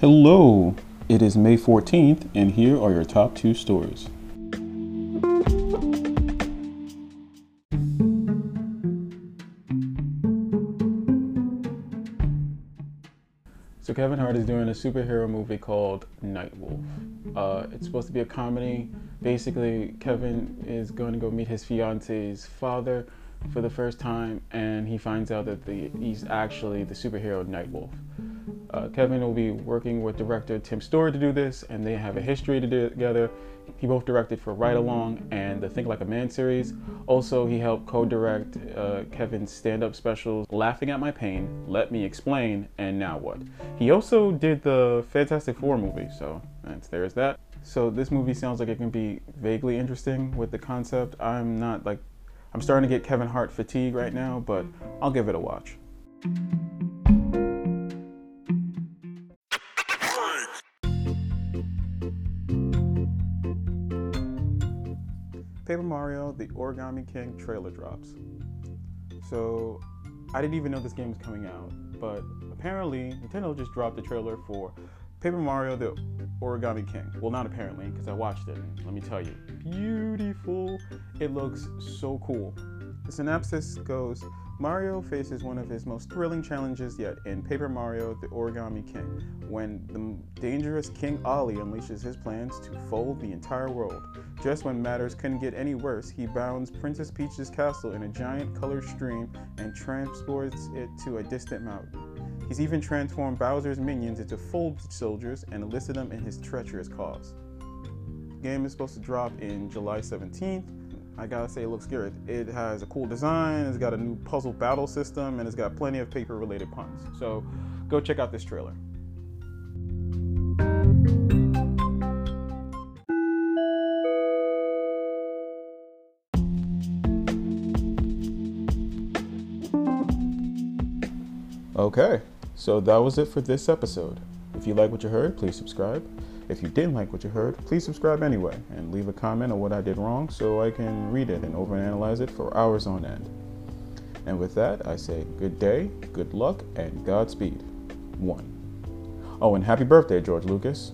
Hello, it is May 14th, and here are your top two stories. So, Kevin Hart is doing a superhero movie called Nightwolf. Uh, it's supposed to be a comedy. Basically, Kevin is going to go meet his fiance's father for the first time, and he finds out that the, he's actually the superhero Nightwolf. Uh, Kevin will be working with director Tim Story to do this, and they have a history to do together. He both directed for Ride Along and the Think Like a Man series. Also, he helped co-direct uh, Kevin's stand-up specials, Laughing at My Pain, Let Me Explain, and Now What. He also did the Fantastic Four movie, so there's that. So this movie sounds like it can be vaguely interesting with the concept. I'm not like, I'm starting to get Kevin Hart fatigue right now, but I'll give it a watch. Paper Mario The Origami King trailer drops. So, I didn't even know this game was coming out, but apparently Nintendo just dropped the trailer for Paper Mario The Origami King. Well, not apparently, because I watched it, let me tell you, beautiful. It looks so cool. The synopsis goes Mario faces one of his most thrilling challenges yet in Paper Mario The Origami King, when the dangerous King Olly unleashes his plans to fold the entire world. Just when matters couldn't get any worse, he bounds Princess Peach's castle in a giant colored stream and transports it to a distant mountain. He's even transformed Bowser's minions into fold soldiers and enlisted them in his treacherous cause. The game is supposed to drop in July 17th, I gotta say it looks good. It has a cool design, it's got a new puzzle battle system, and it's got plenty of paper related puns. So go check out this trailer. Okay, so that was it for this episode. If you like what you heard, please subscribe. If you didn't like what you heard, please subscribe anyway and leave a comment on what I did wrong so I can read it and overanalyze it for hours on end. And with that, I say good day, good luck, and Godspeed. One. Oh, and happy birthday, George Lucas.